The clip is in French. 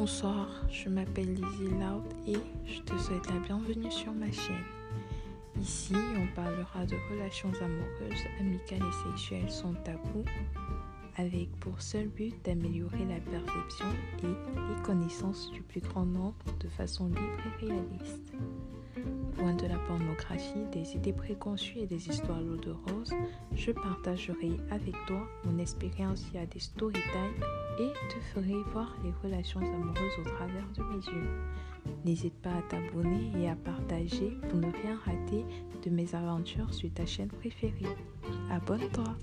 Bonsoir, je m'appelle Lizzie Loud et je te souhaite la bienvenue sur ma chaîne. Ici, on parlera de relations amoureuses, amicales et sexuelles sans tabou, avec pour seul but d'améliorer la perception et les connaissances du plus grand nombre de façon libre et réaliste. Loin de la pornographie, des idées préconçues et des histoires lourdes de roses, je partagerai avec toi mon expérience via des story time et te ferai voir les relations amoureuses au travers de mes yeux. N'hésite pas à t'abonner et à partager pour ne rien rater de mes aventures sur ta chaîne préférée. Abonne-toi!